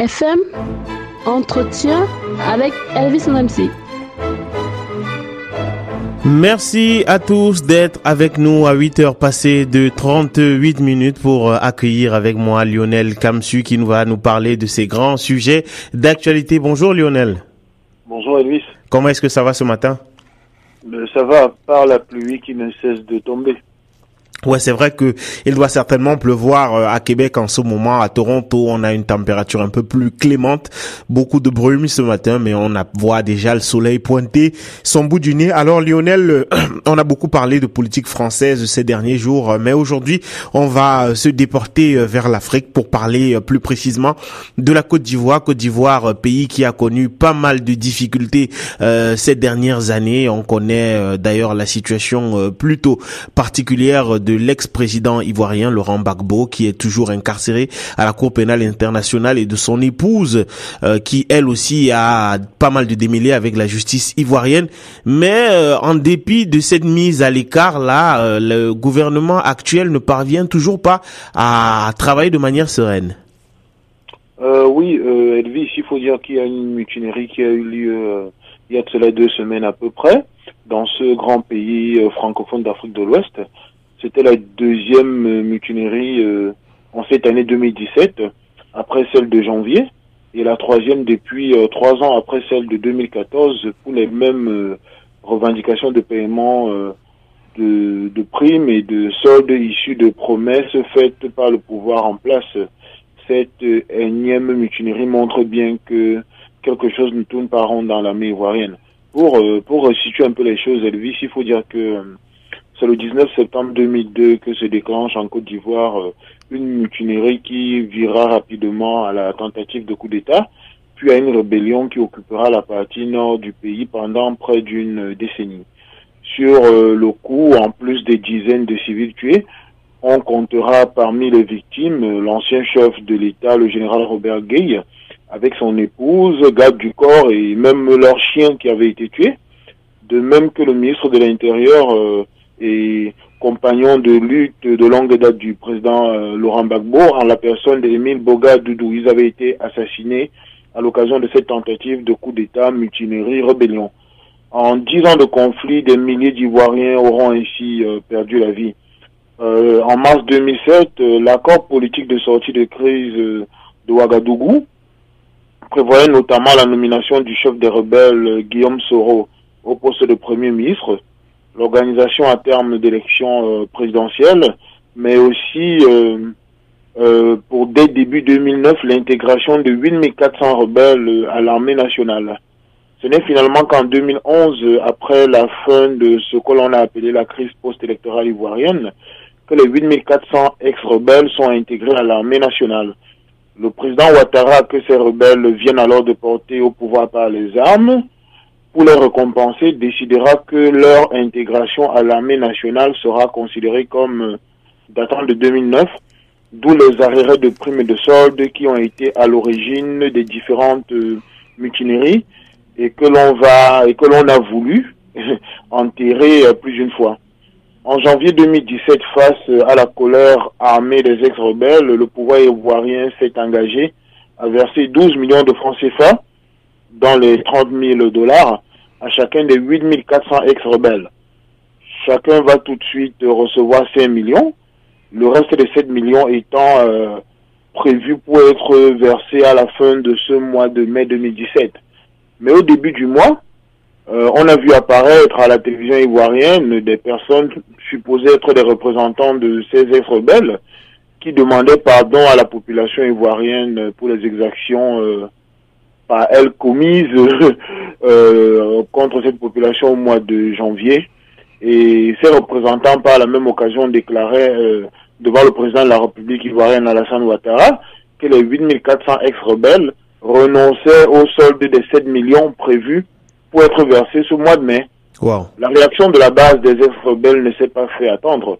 FM, entretien avec Elvis MC. Merci à tous d'être avec nous à 8 heures passées de 38 minutes pour euh, accueillir avec moi Lionel Kamsu qui nous va nous parler de ces grands sujets d'actualité. Bonjour Lionel. Bonjour Elvis. Comment est-ce que ça va ce matin? Ben, Ça va, par la pluie qui ne cesse de tomber. Ouais, c'est vrai que il doit certainement pleuvoir euh, à Québec en ce moment. À Toronto, on a une température un peu plus clémente, beaucoup de brume ce matin, mais on voit déjà le soleil pointer son bout du nez. Alors Lionel, euh, on a beaucoup parlé de politique française ces derniers jours, euh, mais aujourd'hui, on va se déporter vers l'Afrique pour parler plus précisément de la Côte d'Ivoire. Côte d'Ivoire, pays qui a connu pas mal de difficultés ces dernières années. On connaît d'ailleurs la situation plutôt particulière de de l'ex-président ivoirien Laurent Gbagbo qui est toujours incarcéré à la Cour pénale internationale et de son épouse euh, qui elle aussi a pas mal de démêlés avec la justice ivoirienne. Mais euh, en dépit de cette mise à l'écart là, euh, le gouvernement actuel ne parvient toujours pas à travailler de manière sereine. oui, Elvis, il faut dire qu'il y a une mutinerie qui a eu lieu il y a de cela deux semaines à peu près dans ce grand pays francophone d'Afrique de l'Ouest. C'était la deuxième euh, mutinerie euh, en cette année 2017, après celle de janvier, et la troisième depuis euh, trois ans après celle de 2014 pour les mêmes revendications de paiement de, primes et de soldes issus de promesses faites par le pouvoir en place. Cette énième mutinerie montre bien que quelque chose ne tourne pas rond dans l'armée ivoirienne. Pour, pour situer un peu les choses, Elvis, il faut dire que c'est le 19 septembre 2002 que se déclenche en Côte d'Ivoire euh, une mutinerie qui vira rapidement à la tentative de coup d'État, puis à une rébellion qui occupera la partie nord du pays pendant près d'une décennie. Sur euh, le coup, en plus des dizaines de civils tués, on comptera parmi les victimes euh, l'ancien chef de l'État, le général Robert Gay, avec son épouse, garde du corps et même leur chien qui avait été tué, de même que le ministre de l'Intérieur, et compagnon de lutte de longue date du président euh, Laurent Gbagbo en la personne d'Émile Boga Doudou. Ils avaient été assassinés à l'occasion de cette tentative de coup d'État, mutinerie, rébellion. En dix ans de conflit, des milliers d'Ivoiriens auront ainsi euh, perdu la vie. Euh, en mars 2007, l'accord politique de sortie de crise de Ouagadougou prévoyait notamment la nomination du chef des rebelles Guillaume Soro au poste de Premier ministre l'organisation à terme d'élections euh, présidentielles, mais aussi euh, euh, pour dès début 2009 l'intégration de 8400 rebelles à l'armée nationale. Ce n'est finalement qu'en 2011, après la fin de ce que l'on a appelé la crise post-électorale ivoirienne, que les 8400 ex-rebelles sont intégrés à l'armée nationale. Le président Ouattara, que ces rebelles viennent alors de porter au pouvoir par les armes, pour les récompenser, décidera que leur intégration à l'armée nationale sera considérée comme euh, datant de 2009, d'où les arrêts de primes et de soldes qui ont été à l'origine des différentes euh, mutineries et que l'on va et que l'on a voulu enterrer euh, plus d'une fois. En janvier 2017, face à la colère armée des ex-rebelles, le pouvoir ivoirien s'est engagé à verser 12 millions de francs CFA dans les 30 000 dollars à chacun des 8 400 ex-rebelles. Chacun va tout de suite recevoir 5 millions, le reste des 7 millions étant euh, prévu pour être versé à la fin de ce mois de mai 2017. Mais au début du mois, euh, on a vu apparaître à la télévision ivoirienne des personnes supposées être des représentants de ces ex-rebelles qui demandaient pardon à la population ivoirienne pour les exactions euh, par elle commise euh, contre cette population au mois de janvier. Et ses représentants, par la même occasion, déclaraient euh, devant le président de la République ivoirienne, Alassane Ouattara, que les 8400 ex-rebelles renonçaient au solde des 7 millions prévus pour être versés ce mois de mai. La réaction de la base des ex-rebelles ne s'est pas fait attendre.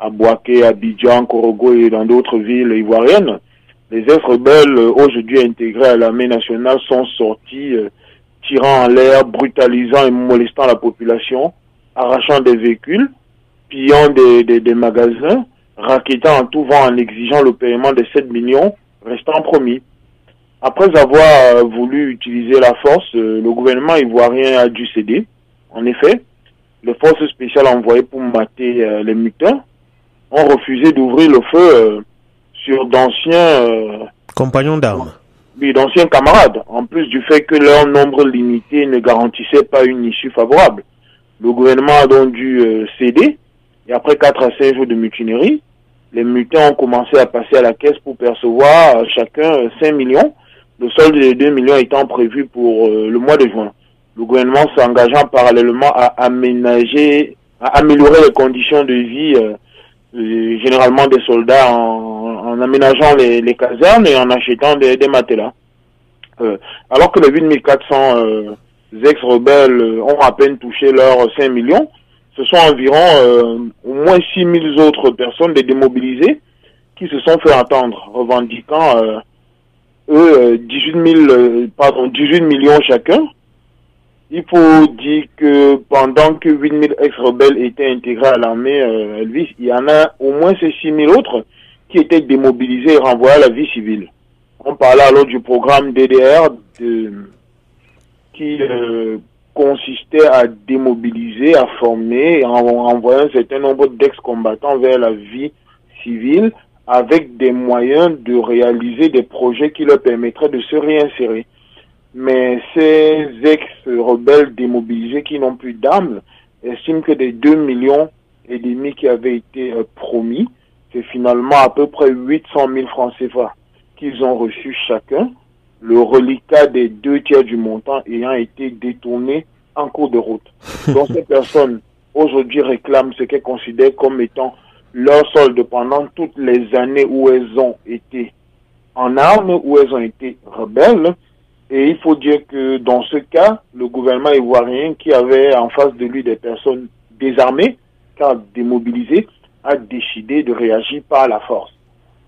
À Boaké, Abidjan, Korogo et dans d'autres villes ivoiriennes, les ex-rebelles euh, aujourd'hui intégrés à l'armée nationale sont sortis euh, tirant en l'air, brutalisant et molestant la population, arrachant des véhicules, pillant des, magasins, raquettant en tout vent en exigeant le paiement des 7 millions restant promis. Après avoir voulu utiliser la force, le gouvernement ivoirien a dû céder. En effet, les forces spéciales envoyées pour mater les mutins ont refusé d'ouvrir le feu sur d'anciens compagnons d'armes. Oui, d'anciens camarades, en plus du fait que leur nombre limité ne garantissait pas une issue favorable. Le gouvernement a donc dû euh, céder, et après 4 à 5 jours de mutinerie, les mutins ont commencé à passer à la caisse pour percevoir euh, chacun 5 millions, le solde de 2 millions étant prévu pour euh, le mois de juin. Le gouvernement s'engageant parallèlement à aménager, à améliorer les conditions de vie généralement des soldats en, aménageant les, casernes et en achetant des, matelas. alors que les 8400 ex-rebelles ont à peine touché leurs 5 millions. Ce sont environ euh, au moins 6 000 autres personnes, des démobilisés, qui se sont fait entendre, revendiquant euh, eux 18, euh, 000, pardon, 18 millions chacun. Il faut dire que pendant que 8 000 ex-rebelles étaient intégrés à l'armée Elvis, il y en a au moins ces 6 000 autres qui étaient démobilisés et renvoyés à la vie civile. On parlait alors du programme DDR de qui euh, consistait à démobiliser, à former, en envoyer un certain nombre d'ex-combattants vers la vie civile avec des moyens de réaliser des projets qui leur permettraient de se réinsérer. Mais ces ex-rebelles démobilisés qui n'ont plus d'âme estiment que des 2 millions et demi qui avaient été euh, promis, c'est finalement à peu près 800 000 francs CFA qu'ils ont reçus chacun le reliquat des deux tiers du montant ayant été détourné en cours de route. Donc ces personnes aujourd'hui réclament ce qu'elles considèrent comme étant leur solde pendant toutes les années où elles ont été en armes, où elles ont été rebelles. Et il faut dire que dans ce cas, le gouvernement ivoirien qui avait en face de lui des personnes désarmées, car démobilisées, a décidé de réagir par la force.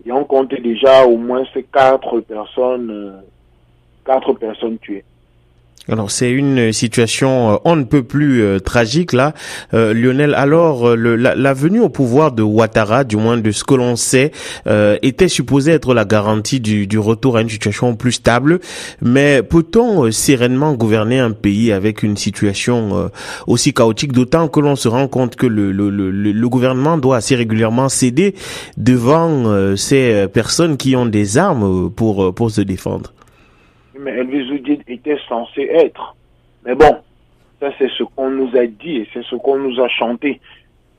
Et on comptait déjà au moins ces quatre personnes euh, quatre personnes tuées. Alors c'est une situation euh, on ne peut plus euh, tragique là, euh, Lionel. Alors la, venue au pouvoir de Ouattara, du moins de ce que l'on sait, était supposée être la garantie du, du, retour à une situation plus stable. Mais peut-on sereinement gouverner un pays avec une situation aussi chaotique, d'autant que l'on se rend compte que le, le, le, le, gouvernement doit assez régulièrement céder devant ces personnes qui ont des armes pour pour se défendre? Mais Elvis Oudid était censé être. Mais bon, ça c'est ce qu'on nous a dit et c'est ce qu'on nous a chanté,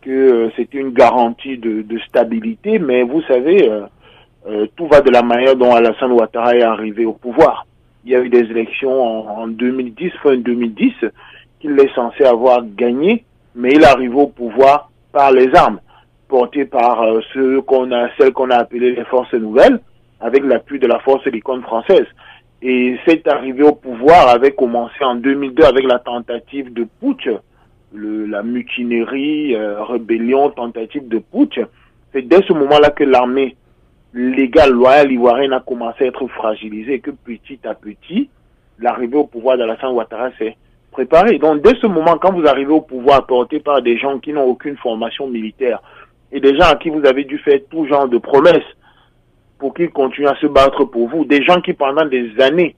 que euh, c'était une garantie de, stabilité, mais vous savez, euh, euh, tout va de la manière dont Alassane Ouattara est arrivé au pouvoir. Il y a eu des élections en, 2010, fin 2010, qu'il est censé avoir gagné, mais il arrive au pouvoir par les armes, portées par ceux qu'on a, celles qu'on a appelées les forces nouvelles, avec l'appui de la force l'icône française. Et cette arrivée au pouvoir avait commencé en 2002 avec la tentative de putsch, le, la mutinerie, euh, rébellion, tentative de putsch. C'est dès ce moment-là que l'armée légale, loyale ivoirienne a commencé à être fragilisée et que petit à petit, l'arrivée au pouvoir d'Alassane Ouattara s'est préparée. Donc dès ce moment, quand vous arrivez au pouvoir porté par des gens qui n'ont aucune formation militaire et des gens à qui vous avez dû faire tout genre de promesses, pour qu'ils continuent à se battre pour vous. Des gens qui pendant des années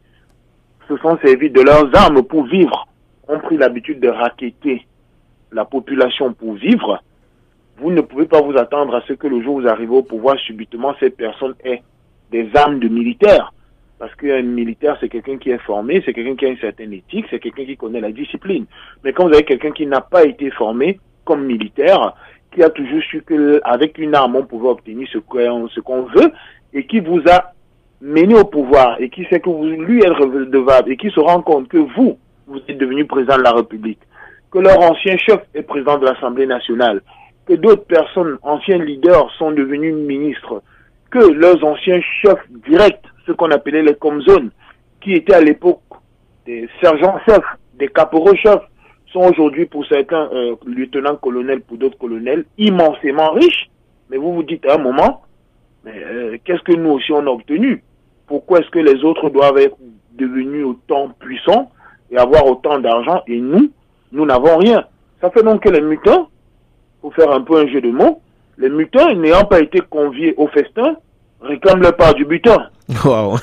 se sont servis de leurs armes pour vivre, ont pris l'habitude de raqueter la population pour vivre. Vous ne pouvez pas vous attendre à ce que le jour où vous arrivez au pouvoir, subitement, cette personne ait des armes de militaire. Parce qu'un militaire, c'est quelqu'un qui est formé, c'est quelqu'un qui a une certaine éthique, c'est quelqu'un qui connaît la discipline. Mais quand vous avez quelqu'un qui n'a pas été formé comme militaire, qui a toujours su qu'avec une arme, on pouvait obtenir ce qu'on veut, et qui vous a mené au pouvoir et qui sait que vous lui êtes redevable et qui se rend compte que vous, vous êtes devenu président de la République, que leur ancien chef est président de l'Assemblée nationale, que d'autres personnes, anciens leaders, sont devenus ministres, que leurs anciens chefs directs, ce qu'on appelait les comzones, qui étaient à l'époque des sergents-chefs, des caporaux-chefs, sont aujourd'hui pour certains euh, lieutenants-colonels, pour d'autres colonels, immensément riches. Mais vous vous dites à un moment, mais euh, qu'est-ce que nous aussi on a obtenu? Pourquoi est-ce que les autres doivent être devenus autant puissants et avoir autant d'argent et nous, nous n'avons rien? Ça fait donc que les mutants, pour faire un peu un jeu de mots, les mutants, n'ayant pas été conviés au festin, réclament leur part du butin. Wow.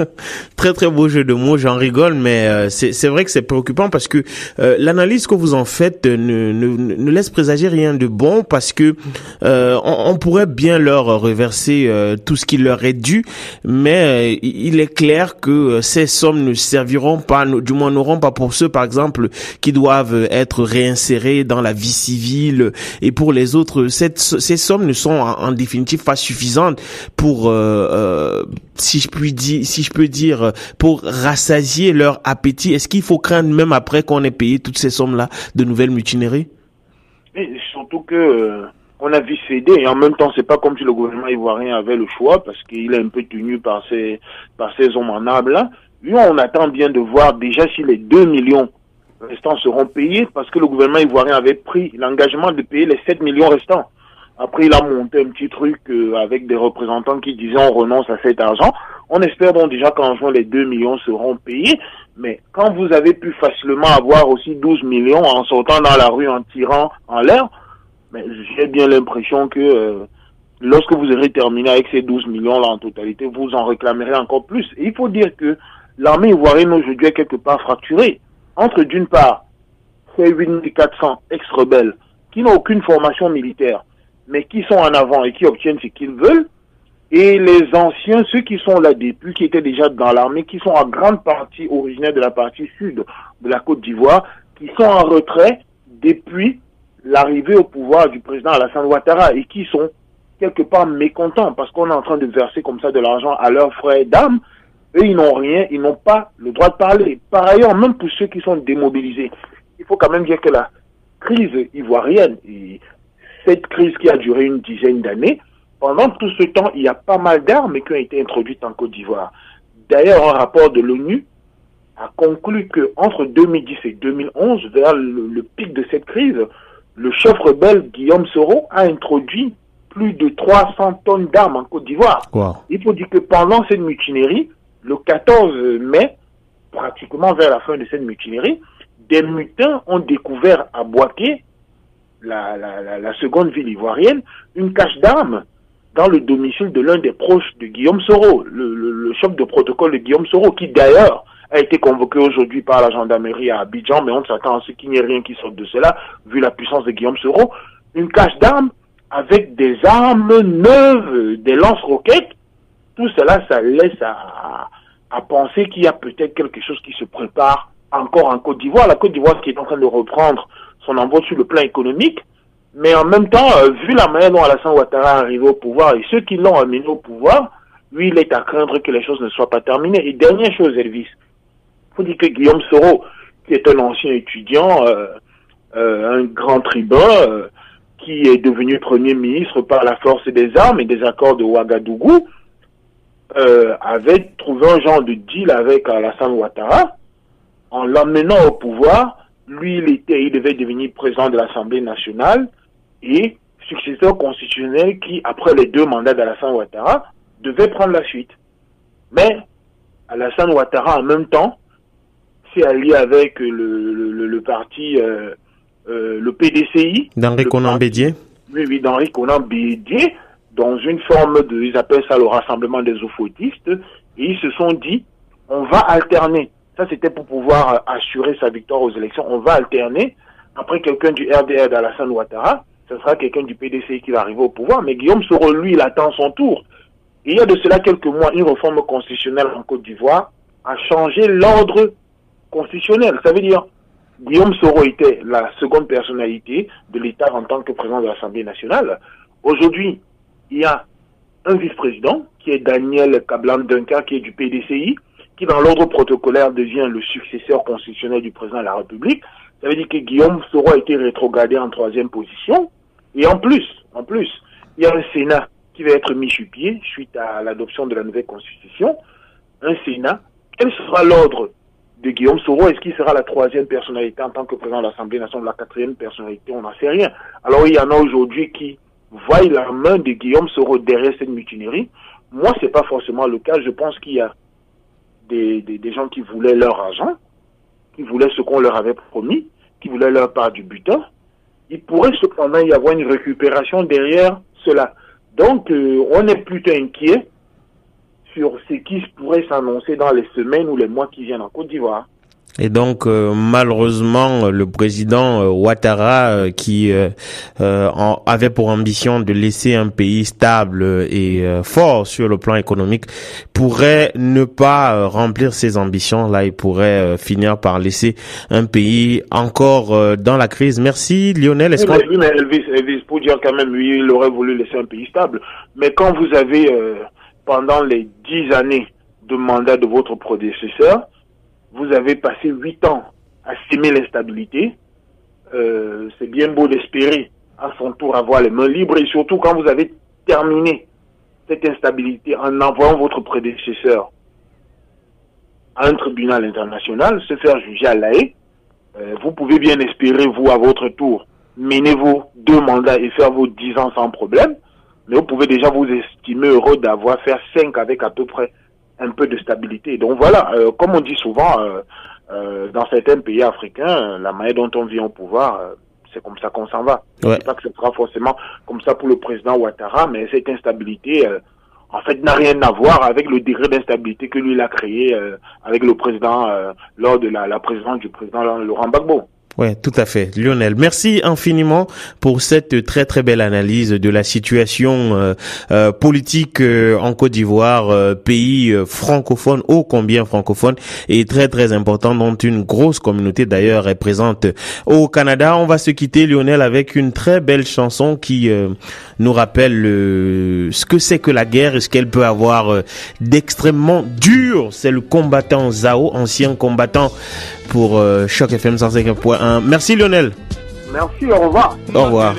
très très beau jeu de mots, j'en rigole, mais euh, c'est vrai que c'est préoccupant parce que euh, l'analyse que vous en faites ne, ne, ne, laisse présager rien de bon parce que euh, on, on, pourrait bien leur reverser tout ce qui leur est dû, mais il est clair que ces sommes ne serviront pas, du moins n'auront pas pour ceux par exemple qui doivent être réinsérés dans la vie civile et pour les autres, cette, ces sommes ne sont en, en définitive pas suffisantes pour si je puis si je peux dire, pour rassasier leur appétit Est-ce qu'il faut craindre même après qu'on ait payé toutes ces sommes-là de nouvelles mutineries? Et surtout que euh, on a vu céder et en même temps c'est pas comme si le gouvernement ivoirien avait le choix parce qu'il est un peu tenu par ces par hommes en là. Lui, on attend bien de voir déjà si les 2 millions restants seront payés parce que le gouvernement ivoirien avait pris l'engagement de payer les 7 millions restants. Après, il a monté un petit truc euh, avec des représentants qui disaient on renonce à cet argent. On espère donc déjà qu'en juin, les 2 millions seront payés. Mais quand vous avez pu facilement avoir aussi 12 millions en sortant dans la rue en tirant en l'air, j'ai bien l'impression que euh, lorsque vous aurez terminé avec ces 12 millions-là en totalité, vous en réclamerez encore plus. Et il faut dire que l'armée ivoirienne aujourd'hui est quelque part fracturée. Entre d'une part, ces 8400 ex-rebelles qui n'ont aucune formation militaire, mais qui sont en avant et qui obtiennent ce qu'ils veulent, et les anciens, ceux qui sont là depuis, qui étaient déjà dans l'armée, qui sont en grande partie originaires de la partie sud de la Côte d'Ivoire, qui sont en retrait depuis l'arrivée au pouvoir du président Alassane Ouattara et qui sont quelque part mécontents parce qu'on est en train de verser comme ça de l'argent à leurs frères d'âme. Eux, ils n'ont rien, ils n'ont pas le droit de parler. Par ailleurs, même pour ceux qui sont démobilisés, il faut quand même dire que la crise ivoirienne, et cette crise qui a duré une dizaine d'années, pendant tout ce temps, il y a pas mal d'armes qui ont été introduites en Côte d'Ivoire. D'ailleurs, un rapport de l'ONU a conclu que entre 2010 et 2011, vers le, pic de cette crise, le chef rebelle Guillaume Soro a introduit plus de 300 tonnes d'armes en Côte d'Ivoire. Il faut dire que pendant cette mutinerie, le 14 mai, pratiquement vers la fin de cette mutinerie, des mutins ont découvert à Boaké la, la, la, seconde ville ivoirienne, une cache d'armes dans le domicile de l'un des proches de Guillaume Soro, le, le, chef de protocole de Guillaume Soro, qui d'ailleurs a été convoqué aujourd'hui par la gendarmerie à Abidjan, mais on s'attend à ce qu'il n'y ait rien qui sorte de cela, vu la puissance de Guillaume Soro, une cache d'armes avec des armes neuves, des lance-roquettes, tout cela, ça laisse à, à penser qu'il y a peut-être quelque chose qui se prépare encore en Côte d'Ivoire. La Côte d'Ivoire qui est en train de reprendre son envoi sur le plan économique, mais en même temps, euh, vu la manière dont Alassane Ouattara est arrivé au pouvoir et ceux qui l'ont amené au pouvoir, lui, il est à craindre que les choses ne soient pas terminées. Et dernière chose, Elvis, faut dire que Guillaume Soro, qui est un ancien étudiant, euh, euh, un grand tribun, qui est devenu Premier ministre par la force des armes et des accords de Ouagadougou, avait trouvé un genre de deal avec Alassane Ouattara en l'amenant au pouvoir lui, il était, il devait devenir président de l'Assemblée nationale et successeur constitutionnel qui, après les deux mandats d'Alassane Ouattara, devait prendre la suite. Mais Alassane Ouattara, en même temps, s'est allié avec le, le, parti, euh, euh, le PDCI. D'Henri Conan Bédier Oui, oui, d'Henri Conan Bédier, dans une forme de, ils appellent ça le rassemblement des oufoutistes, et ils se sont dit, on va alterner ça, c'était pour pouvoir euh, assurer sa victoire aux élections. On va alterner. Après quelqu'un du RDR d'Alassane Ouattara, ce sera quelqu'un du PDC qui va arriver au pouvoir. Mais Guillaume Soro, lui, il attend son tour. Il y a de cela quelques mois, une réforme constitutionnelle en Côte d'Ivoire a changé l'ordre constitutionnel. Ça veut dire, Guillaume Soro était la seconde personnalité de l'État en tant que président de l'Assemblée nationale. Aujourd'hui, il y a un vice-président qui est Daniel Kablan Duncan, qui est du PDCI, qui dans l'ordre protocolaire devient le successeur constitutionnel du président de la République. Ça veut dire que Guillaume Soro a été rétrogradé en troisième position. Et en plus, en plus, il y a un Sénat qui va être mis sur pied suite à l'adoption de la nouvelle constitution. Un Sénat. Quel sera l'ordre de Guillaume Soro? Est-ce qu'il sera la troisième personnalité en tant que président de l'Assemblée nationale, la quatrième personnalité? On n'en sait rien. Alors il y en a aujourd'hui qui voient la main de Guillaume Soro derrière cette mutinerie. Moi, c'est pas forcément le cas. Je pense qu'il y a des, des, gens qui voulaient leur argent, qui voulaient ce qu'on leur avait promis, qui voulaient leur part du butin, il pourrait cependant y avoir une récupération derrière cela. Donc, euh, on est plutôt inquiet sur ce qui pourrait s'annoncer dans les semaines ou les mois qui viennent en Côte d'Ivoire. Et donc euh, malheureusement le président euh, Ouattara euh, qui avait pour ambition de laisser un pays stable et fort sur le plan économique pourrait ne pas remplir ses ambitions là il pourrait finir par laisser un pays encore dans la crise. Merci Lionel. Est-ce oui, mais Elvis, Elvis, pour dire quand même oui il aurait voulu laisser un pays stable mais quand vous avez pendant les dix années de mandat de votre prédécesseur vous avez passé huit ans à s'aimer l'instabilité. Euh, c'est bien beau d'espérer à son tour avoir les mains libres et surtout quand vous avez terminé cette instabilité en envoyant votre prédécesseur à un tribunal international, se faire juger à l'AE, euh, vous pouvez bien espérer, vous, à votre tour, mener vos deux mandats et faire vos dix ans sans problème, mais vous pouvez déjà vous estimer heureux d'avoir fait cinq avec à peu près un peu de stabilité. Donc voilà, euh, comme on dit souvent, euh, euh, dans certains pays africains, la manière dont on vient au pouvoir, c'est comme ça qu'on s'en va. Ouais. pas que ce sera forcément comme ça pour le président Ouattara, mais cette instabilité, en fait, n'a rien à voir avec le degré d'instabilité que lui il a créé avec le président lors de la, la présidence du président Laurent Gbagbo. Ouais, tout à fait. Lionel, merci infiniment pour cette très très belle analyse de la situation euh, euh, politique euh, en Côte d'Ivoire, pays francophone, ô combien francophone et très très important dont une grosse communauté d'ailleurs est présente au Canada. On va se quitter Lionel avec une très belle chanson qui nous rappelle ce que c'est que la guerre et ce qu'elle peut avoir d'extrêmement dur. C'est le combattant Zao, ancien combattant pour euh, Choc FM 105.1. Merci Lionel. Merci, au revoir. Au revoir.